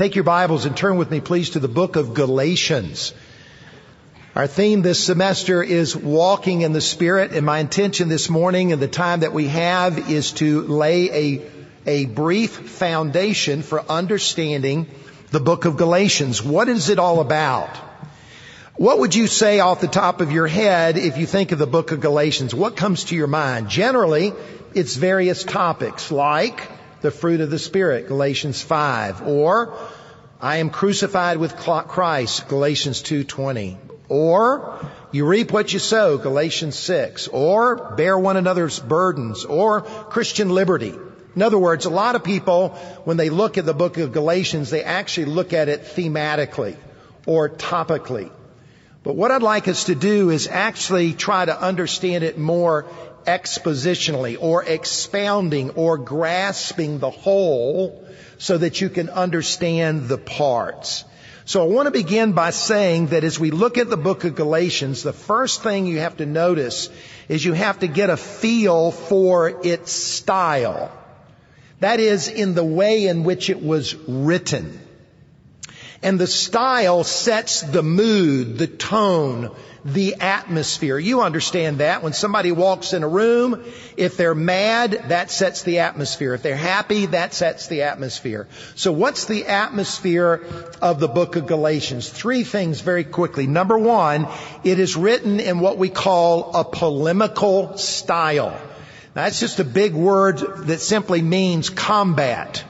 Take your Bibles and turn with me, please, to the book of Galatians. Our theme this semester is walking in the Spirit, and my intention this morning and the time that we have is to lay a, a brief foundation for understanding the book of Galatians. What is it all about? What would you say off the top of your head if you think of the book of Galatians? What comes to your mind? Generally, it's various topics like the fruit of the Spirit, Galatians 5, or I am crucified with Christ, Galatians 2.20, or you reap what you sow, Galatians 6, or bear one another's burdens, or Christian liberty. In other words, a lot of people, when they look at the book of Galatians, they actually look at it thematically or topically. But what I'd like us to do is actually try to understand it more expositionally or expounding or grasping the whole so that you can understand the parts. So I want to begin by saying that as we look at the book of Galatians, the first thing you have to notice is you have to get a feel for its style. That is in the way in which it was written. And the style sets the mood, the tone, the atmosphere. You understand that. When somebody walks in a room, if they're mad, that sets the atmosphere. If they're happy, that sets the atmosphere. So what's the atmosphere of the book of Galatians? Three things very quickly. Number one, it is written in what we call a polemical style. That's just a big word that simply means combat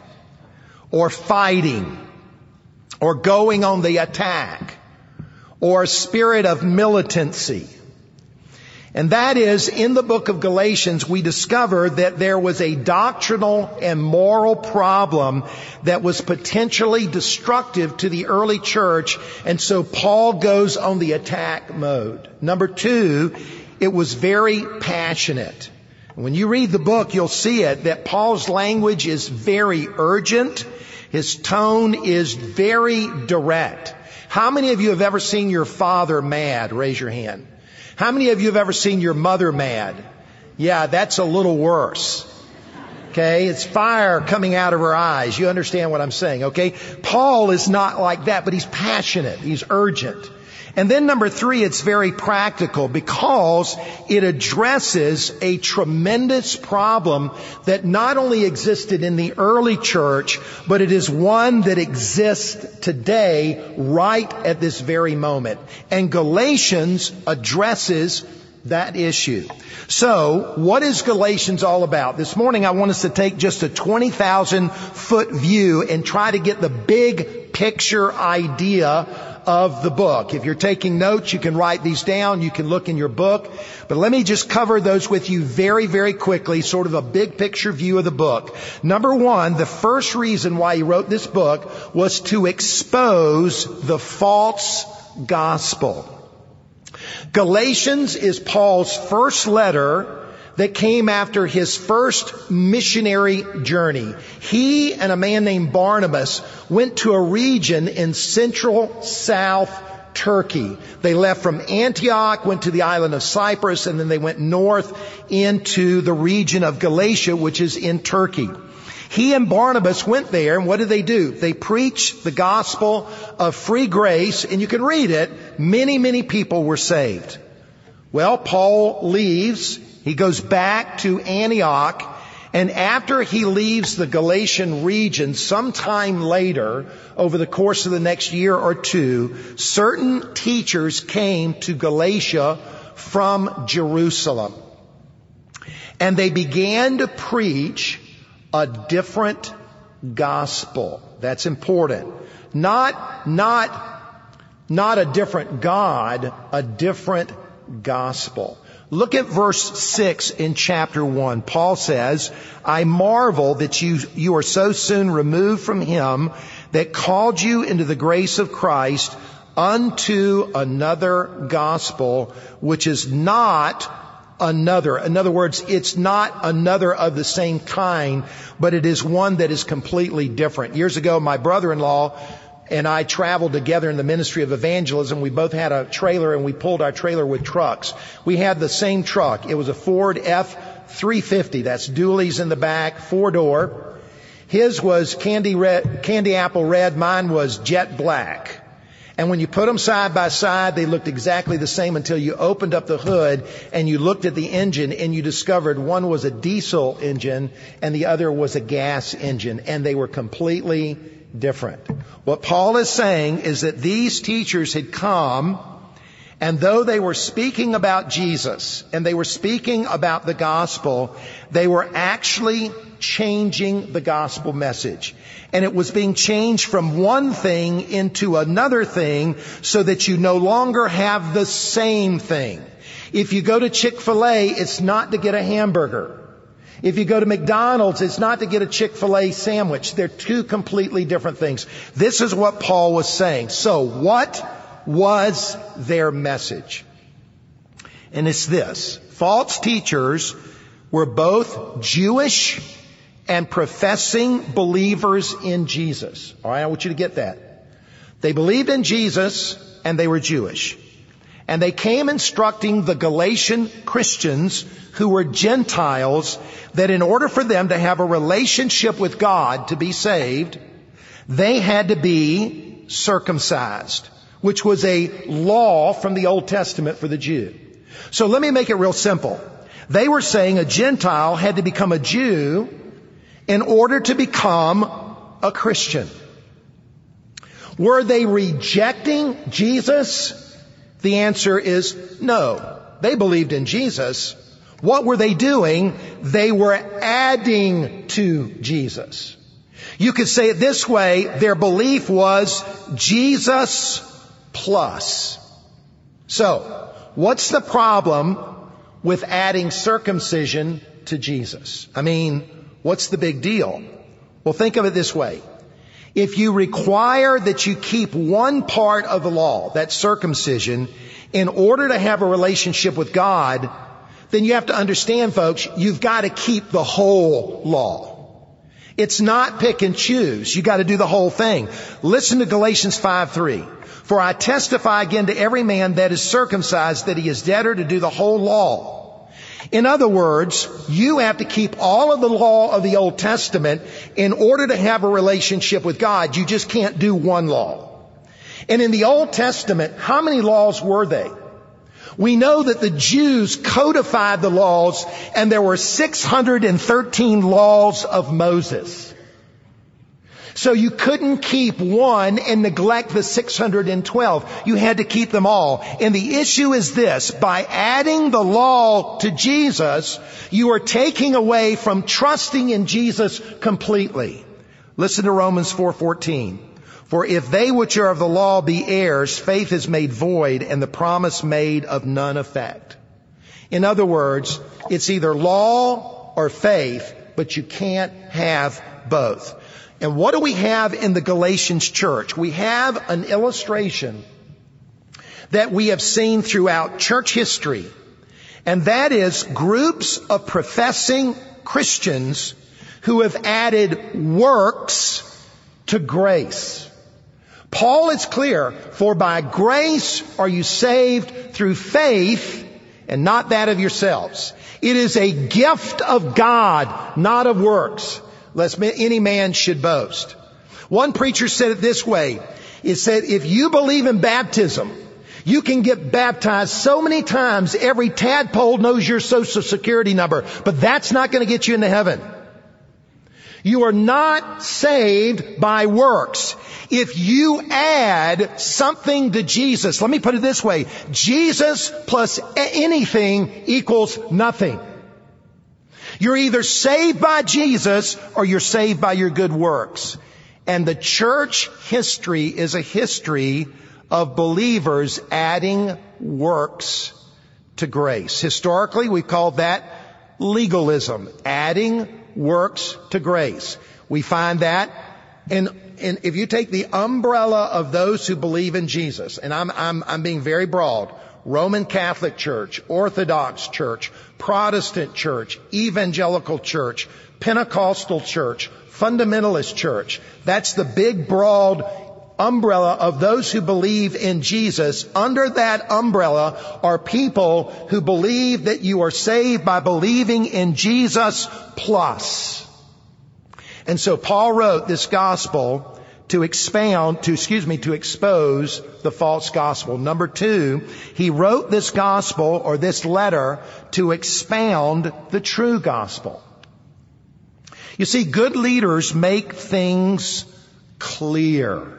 or fighting or going on the attack or spirit of militancy. And that is, in the book of Galatians, we discover that there was a doctrinal and moral problem that was potentially destructive to the early church, and so Paul goes on the attack mode. Number two, it was very passionate. When you read the book, you'll see it, that Paul's language is very urgent. His tone is very direct. How many of you have ever seen your father mad? Raise your hand. How many of you have ever seen your mother mad? Yeah, that's a little worse. Okay, it's fire coming out of her eyes. You understand what I'm saying, okay? Paul is not like that, but he's passionate. He's urgent. And then number three, it's very practical because it addresses a tremendous problem that not only existed in the early church, but it is one that exists today right at this very moment. And Galatians addresses that issue. So, what is Galatians all about? This morning I want us to take just a 20,000 foot view and try to get the big picture idea of the book. If you're taking notes, you can write these down. You can look in your book. But let me just cover those with you very, very quickly, sort of a big picture view of the book. Number one, the first reason why he wrote this book was to expose the false gospel. Galatians is Paul's first letter that came after his first missionary journey. He and a man named Barnabas went to a region in central south Turkey. They left from Antioch, went to the island of Cyprus, and then they went north into the region of Galatia, which is in Turkey. He and Barnabas went there, and what did they do? They preached the gospel of free grace, and you can read it. Many, many people were saved. Well, Paul leaves. He goes back to Antioch, and after he leaves the Galatian region, sometime later, over the course of the next year or two, certain teachers came to Galatia from Jerusalem. And they began to preach a different gospel. That's important. Not, not, not a different God, a different gospel. Look at verse 6 in chapter 1. Paul says, I marvel that you, you are so soon removed from him that called you into the grace of Christ unto another gospel, which is not another. In other words, it's not another of the same kind, but it is one that is completely different. Years ago, my brother-in-law and I traveled together in the ministry of evangelism. We both had a trailer and we pulled our trailer with trucks. We had the same truck. It was a Ford F350. That's dualies in the back, four door. His was candy red, candy apple red. Mine was jet black. And when you put them side by side, they looked exactly the same until you opened up the hood and you looked at the engine and you discovered one was a diesel engine and the other was a gas engine and they were completely different. What Paul is saying is that these teachers had come and though they were speaking about Jesus and they were speaking about the gospel, they were actually changing the gospel message. And it was being changed from one thing into another thing so that you no longer have the same thing. If you go to Chick-fil-A, it's not to get a hamburger. If you go to McDonald's, it's not to get a Chick-fil-A sandwich. They're two completely different things. This is what Paul was saying. So what was their message? And it's this. False teachers were both Jewish and professing believers in Jesus. Alright, I want you to get that. They believed in Jesus and they were Jewish. And they came instructing the Galatian Christians who were Gentiles that in order for them to have a relationship with God to be saved, they had to be circumcised which was a law from the Old Testament for the Jew. So let me make it real simple. They were saying a Gentile had to become a Jew in order to become a Christian. Were they rejecting Jesus? The answer is no. They believed in Jesus. What were they doing? They were adding to Jesus. You could say it this way, their belief was Jesus plus. So, what's the problem with adding circumcision to Jesus? I mean, what's the big deal? Well, think of it this way. If you require that you keep one part of the law, that circumcision, in order to have a relationship with God, then you have to understand, folks, you've got to keep the whole law. It's not pick and choose. You got to do the whole thing. Listen to Galatians 5 3. For I testify again to every man that is circumcised that he is debtor to do the whole law. In other words, you have to keep all of the law of the Old Testament in order to have a relationship with God. You just can't do one law. And in the Old Testament, how many laws were they? We know that the Jews codified the laws and there were 613 laws of Moses. So you couldn't keep one and neglect the 612. You had to keep them all. And the issue is this, by adding the law to Jesus, you are taking away from trusting in Jesus completely. Listen to Romans 4:14. For if they which are of the law be heirs, faith is made void and the promise made of none effect. In other words, it's either law or faith, but you can't have both. And what do we have in the Galatians church? We have an illustration that we have seen throughout church history. And that is groups of professing Christians who have added works to grace. Paul is clear, for by grace are you saved through faith and not that of yourselves. It is a gift of God, not of works lest any man should boast. One preacher said it this way. It said, if you believe in baptism, you can get baptized so many times every tadpole knows your social security number, but that's not going to get you into heaven. You are not saved by works. If you add something to Jesus, let me put it this way, Jesus plus anything equals nothing. You're either saved by Jesus or you're saved by your good works. And the church history is a history of believers adding works to grace. Historically, we called that legalism, adding works to grace. We find that in, in, if you take the umbrella of those who believe in Jesus, and I'm, I'm, I'm being very broad, Roman Catholic Church, Orthodox Church, Protestant Church, Evangelical Church, Pentecostal Church, Fundamentalist Church. That's the big broad umbrella of those who believe in Jesus. Under that umbrella are people who believe that you are saved by believing in Jesus plus. And so Paul wrote this gospel to expound, to, excuse me, to expose the false gospel. Number two, he wrote this gospel or this letter to expound the true gospel. You see, good leaders make things clear.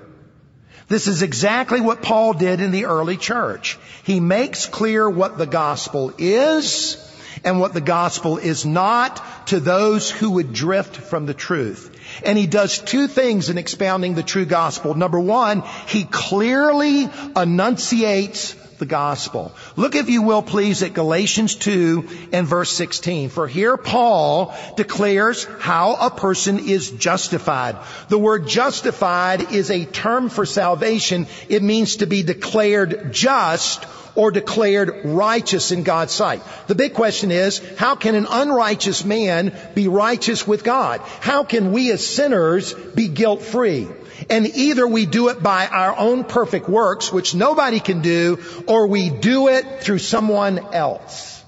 This is exactly what Paul did in the early church. He makes clear what the gospel is and what the gospel is not to those who would drift from the truth. And he does two things in expounding the true gospel. Number one, he clearly enunciates the gospel. Look, if you will, please, at Galatians 2 and verse 16. For here Paul declares how a person is justified. The word justified is a term for salvation. It means to be declared just or declared righteous in God's sight. The big question is, how can an unrighteous man be righteous with God? How can we as sinners be guilt free? And either we do it by our own perfect works, which nobody can do, or we do it through someone else.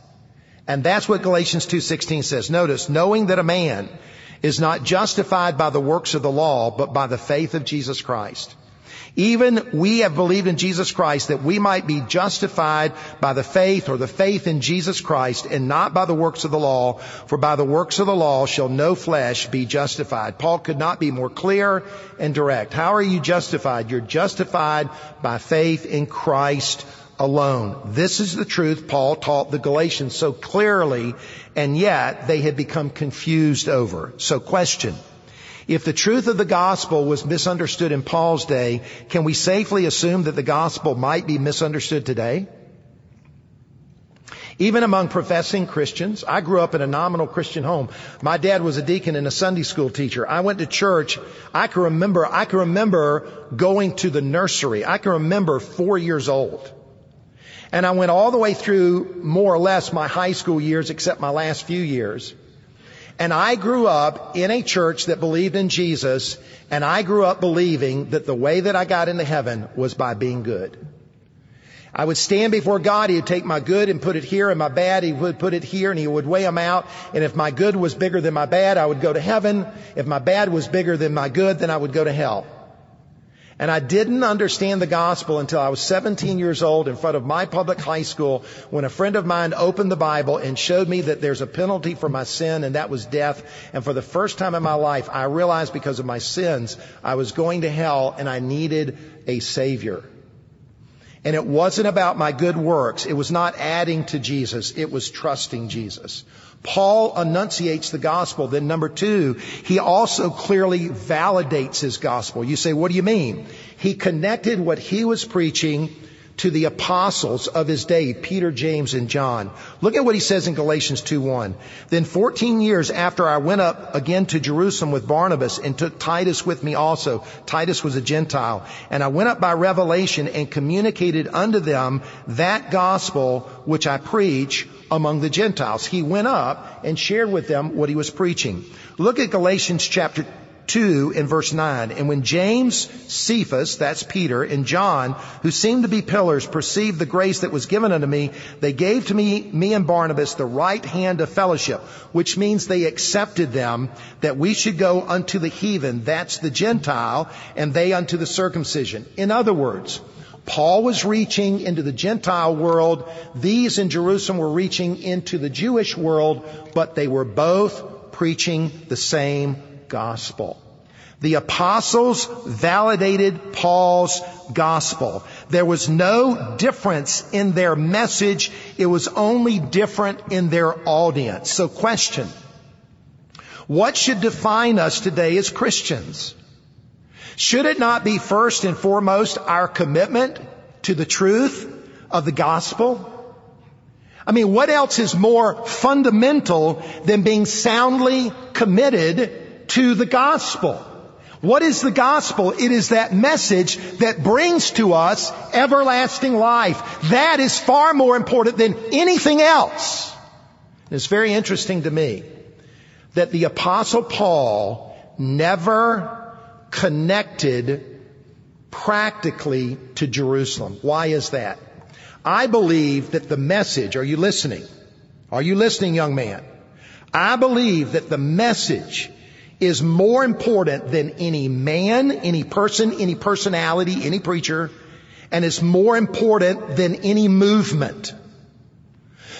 And that's what Galatians 2.16 says. Notice, knowing that a man is not justified by the works of the law, but by the faith of Jesus Christ. Even we have believed in Jesus Christ that we might be justified by the faith or the faith in Jesus Christ and not by the works of the law, for by the works of the law shall no flesh be justified. Paul could not be more clear and direct. How are you justified? You're justified by faith in Christ alone. This is the truth Paul taught the Galatians so clearly, and yet they had become confused over. So question. If the truth of the gospel was misunderstood in Paul's day, can we safely assume that the gospel might be misunderstood today? Even among professing Christians, I grew up in a nominal Christian home. My dad was a deacon and a Sunday school teacher. I went to church. I can remember, I can remember going to the nursery. I can remember four years old. And I went all the way through more or less my high school years, except my last few years. And I grew up in a church that believed in Jesus, and I grew up believing that the way that I got into heaven was by being good. I would stand before God, He would take my good and put it here, and my bad He would put it here, and He would weigh them out. And if my good was bigger than my bad, I would go to heaven. If my bad was bigger than my good, then I would go to hell. And I didn't understand the gospel until I was 17 years old in front of my public high school when a friend of mine opened the Bible and showed me that there's a penalty for my sin and that was death. And for the first time in my life, I realized because of my sins, I was going to hell and I needed a savior. And it wasn't about my good works. It was not adding to Jesus. It was trusting Jesus. Paul enunciates the gospel. Then number two, he also clearly validates his gospel. You say, what do you mean? He connected what he was preaching to the apostles of his day, Peter, James, and John. Look at what he says in Galatians 2.1. Then 14 years after I went up again to Jerusalem with Barnabas and took Titus with me also. Titus was a Gentile. And I went up by revelation and communicated unto them that gospel which I preach among the Gentiles. He went up and shared with them what he was preaching. Look at Galatians chapter 2 and verse 9. And when James, Cephas, that's Peter, and John, who seemed to be pillars, perceived the grace that was given unto me, they gave to me, me and Barnabas, the right hand of fellowship, which means they accepted them that we should go unto the heathen, that's the Gentile, and they unto the circumcision. In other words, Paul was reaching into the Gentile world. These in Jerusalem were reaching into the Jewish world, but they were both preaching the same gospel. The apostles validated Paul's gospel. There was no difference in their message. It was only different in their audience. So question. What should define us today as Christians? Should it not be first and foremost our commitment to the truth of the gospel? I mean, what else is more fundamental than being soundly committed to the gospel? What is the gospel? It is that message that brings to us everlasting life. That is far more important than anything else. It's very interesting to me that the apostle Paul never connected practically to Jerusalem. Why is that? I believe that the message, are you listening? Are you listening, young man? I believe that the message is more important than any man, any person, any personality, any preacher, and is more important than any movement.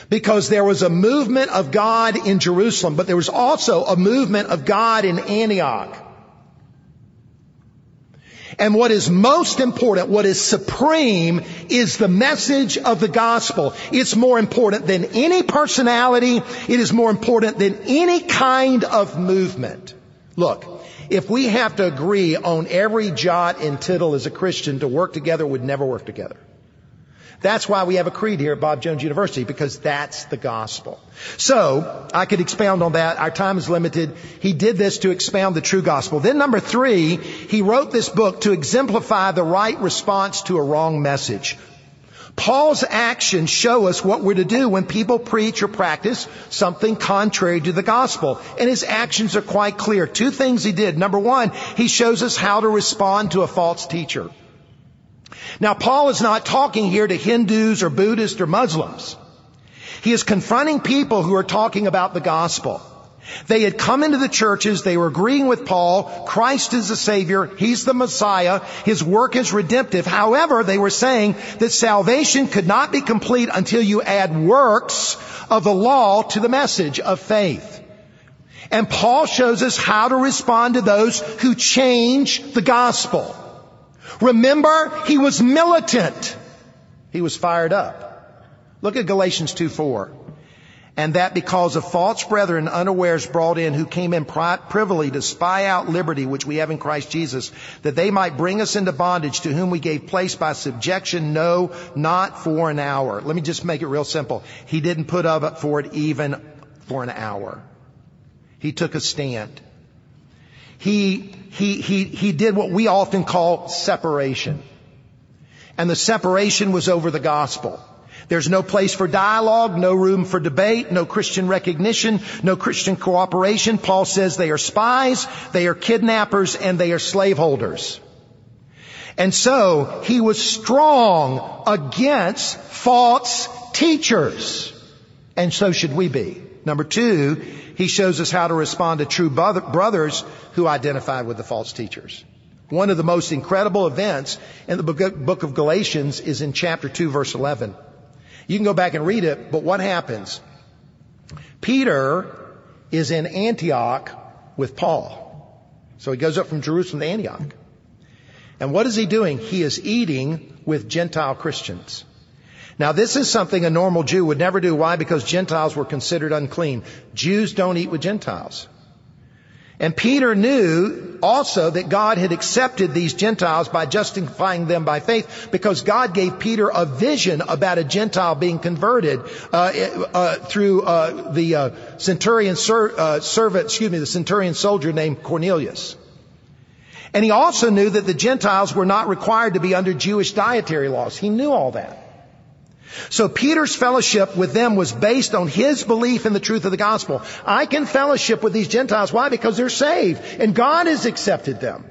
Because there was a movement of God in Jerusalem, but there was also a movement of God in Antioch. And what is most important, what is supreme, is the message of the gospel. It's more important than any personality. It is more important than any kind of movement. Look, if we have to agree on every jot and tittle as a Christian to work together, we'd never work together. That's why we have a creed here at Bob Jones University, because that's the gospel. So, I could expound on that. Our time is limited. He did this to expound the true gospel. Then number three, he wrote this book to exemplify the right response to a wrong message. Paul's actions show us what we're to do when people preach or practice something contrary to the gospel. And his actions are quite clear. Two things he did. Number one, he shows us how to respond to a false teacher. Now, Paul is not talking here to Hindus or Buddhists or Muslims. He is confronting people who are talking about the gospel. They had come into the churches, they were agreeing with Paul, Christ is the Savior, He's the Messiah, His work is redemptive. However, they were saying that salvation could not be complete until you add works of the law to the message of faith. And Paul shows us how to respond to those who change the gospel. Remember, he was militant. He was fired up. Look at Galatians 2 4. And that because of false brethren unawares brought in who came in privily to spy out liberty which we have in Christ Jesus, that they might bring us into bondage to whom we gave place by subjection, no, not for an hour. Let me just make it real simple. He didn't put up for it even for an hour. He took a stand. He he, he, he did what we often call separation. And the separation was over the gospel. There's no place for dialogue, no room for debate, no Christian recognition, no Christian cooperation. Paul says they are spies, they are kidnappers, and they are slaveholders. And so he was strong against false teachers. And so should we be. Number two, he shows us how to respond to true brothers who identified with the false teachers. One of the most incredible events in the book of Galatians is in chapter 2 verse 11. You can go back and read it, but what happens? Peter is in Antioch with Paul. So he goes up from Jerusalem to Antioch. And what is he doing? He is eating with Gentile Christians. Now this is something a normal Jew would never do. Why? Because Gentiles were considered unclean. Jews don't eat with Gentiles. And Peter knew also that God had accepted these Gentiles by justifying them by faith because God gave Peter a vision about a Gentile being converted uh, uh, through uh, the uh, centurion ser- uh, servant, excuse me, the centurion soldier named Cornelius. And he also knew that the Gentiles were not required to be under Jewish dietary laws. He knew all that. So Peter's fellowship with them was based on his belief in the truth of the gospel. I can fellowship with these Gentiles. Why? Because they're saved and God has accepted them.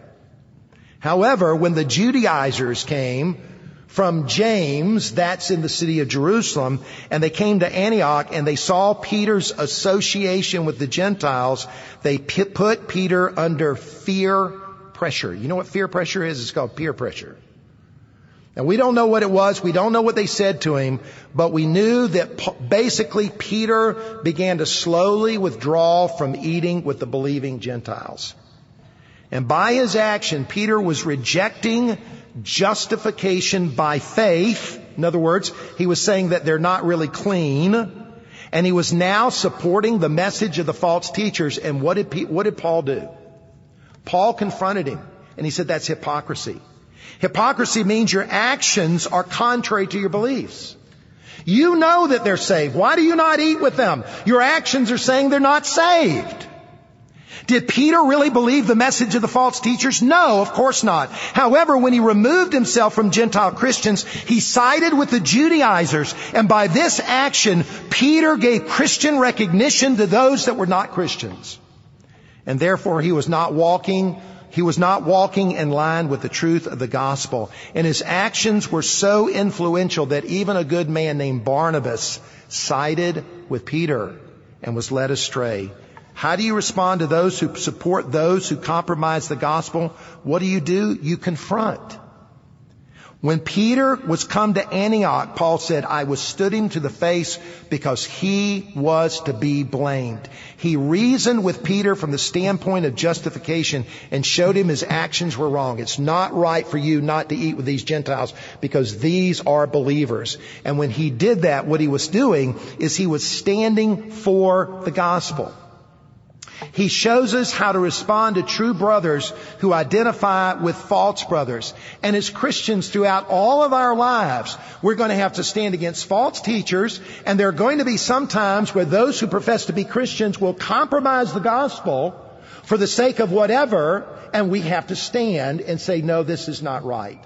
However, when the Judaizers came from James, that's in the city of Jerusalem, and they came to Antioch and they saw Peter's association with the Gentiles, they put Peter under fear pressure. You know what fear pressure is? It's called peer pressure. And we don't know what it was. We don't know what they said to him, but we knew that basically Peter began to slowly withdraw from eating with the believing Gentiles. And by his action, Peter was rejecting justification by faith. In other words, he was saying that they're not really clean. And he was now supporting the message of the false teachers. And what did, what did Paul do? Paul confronted him and he said that's hypocrisy. Hypocrisy means your actions are contrary to your beliefs. You know that they're saved. Why do you not eat with them? Your actions are saying they're not saved. Did Peter really believe the message of the false teachers? No, of course not. However, when he removed himself from Gentile Christians, he sided with the Judaizers, and by this action, Peter gave Christian recognition to those that were not Christians. And therefore, he was not walking he was not walking in line with the truth of the gospel. And his actions were so influential that even a good man named Barnabas sided with Peter and was led astray. How do you respond to those who support those who compromise the gospel? What do you do? You confront. When Peter was come to Antioch, Paul said, I withstood him to the face because he was to be blamed. He reasoned with Peter from the standpoint of justification and showed him his actions were wrong. It's not right for you not to eat with these Gentiles because these are believers. And when he did that, what he was doing is he was standing for the gospel. He shows us how to respond to true brothers who identify with false brothers. And as Christians throughout all of our lives, we're going to have to stand against false teachers, and there are going to be some times where those who profess to be Christians will compromise the gospel for the sake of whatever, and we have to stand and say, no, this is not right.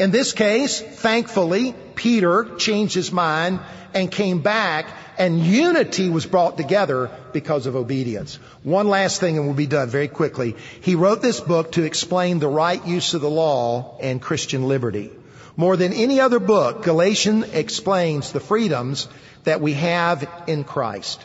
In this case, thankfully, Peter changed his mind and came back and unity was brought together because of obedience. One last thing and we'll be done very quickly. He wrote this book to explain the right use of the law and Christian liberty. More than any other book, Galatians explains the freedoms that we have in Christ.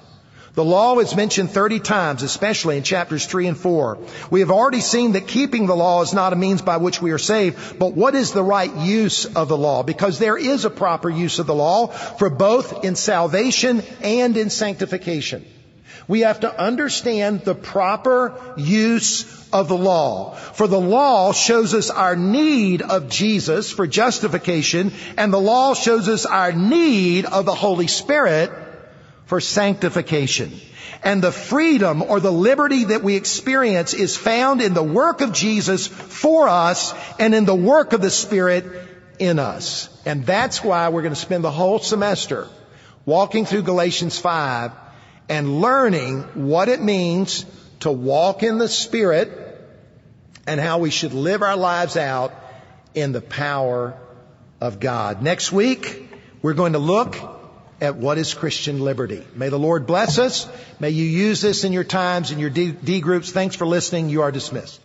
The law is mentioned 30 times, especially in chapters 3 and 4. We have already seen that keeping the law is not a means by which we are saved, but what is the right use of the law? Because there is a proper use of the law for both in salvation and in sanctification. We have to understand the proper use of the law. For the law shows us our need of Jesus for justification, and the law shows us our need of the Holy Spirit for sanctification. And the freedom or the liberty that we experience is found in the work of Jesus for us and in the work of the Spirit in us. And that's why we're going to spend the whole semester walking through Galatians 5 and learning what it means to walk in the Spirit and how we should live our lives out in the power of God. Next week, we're going to look at what is Christian liberty. May the Lord bless us. May you use this in your times, in your D, D groups. Thanks for listening. You are dismissed.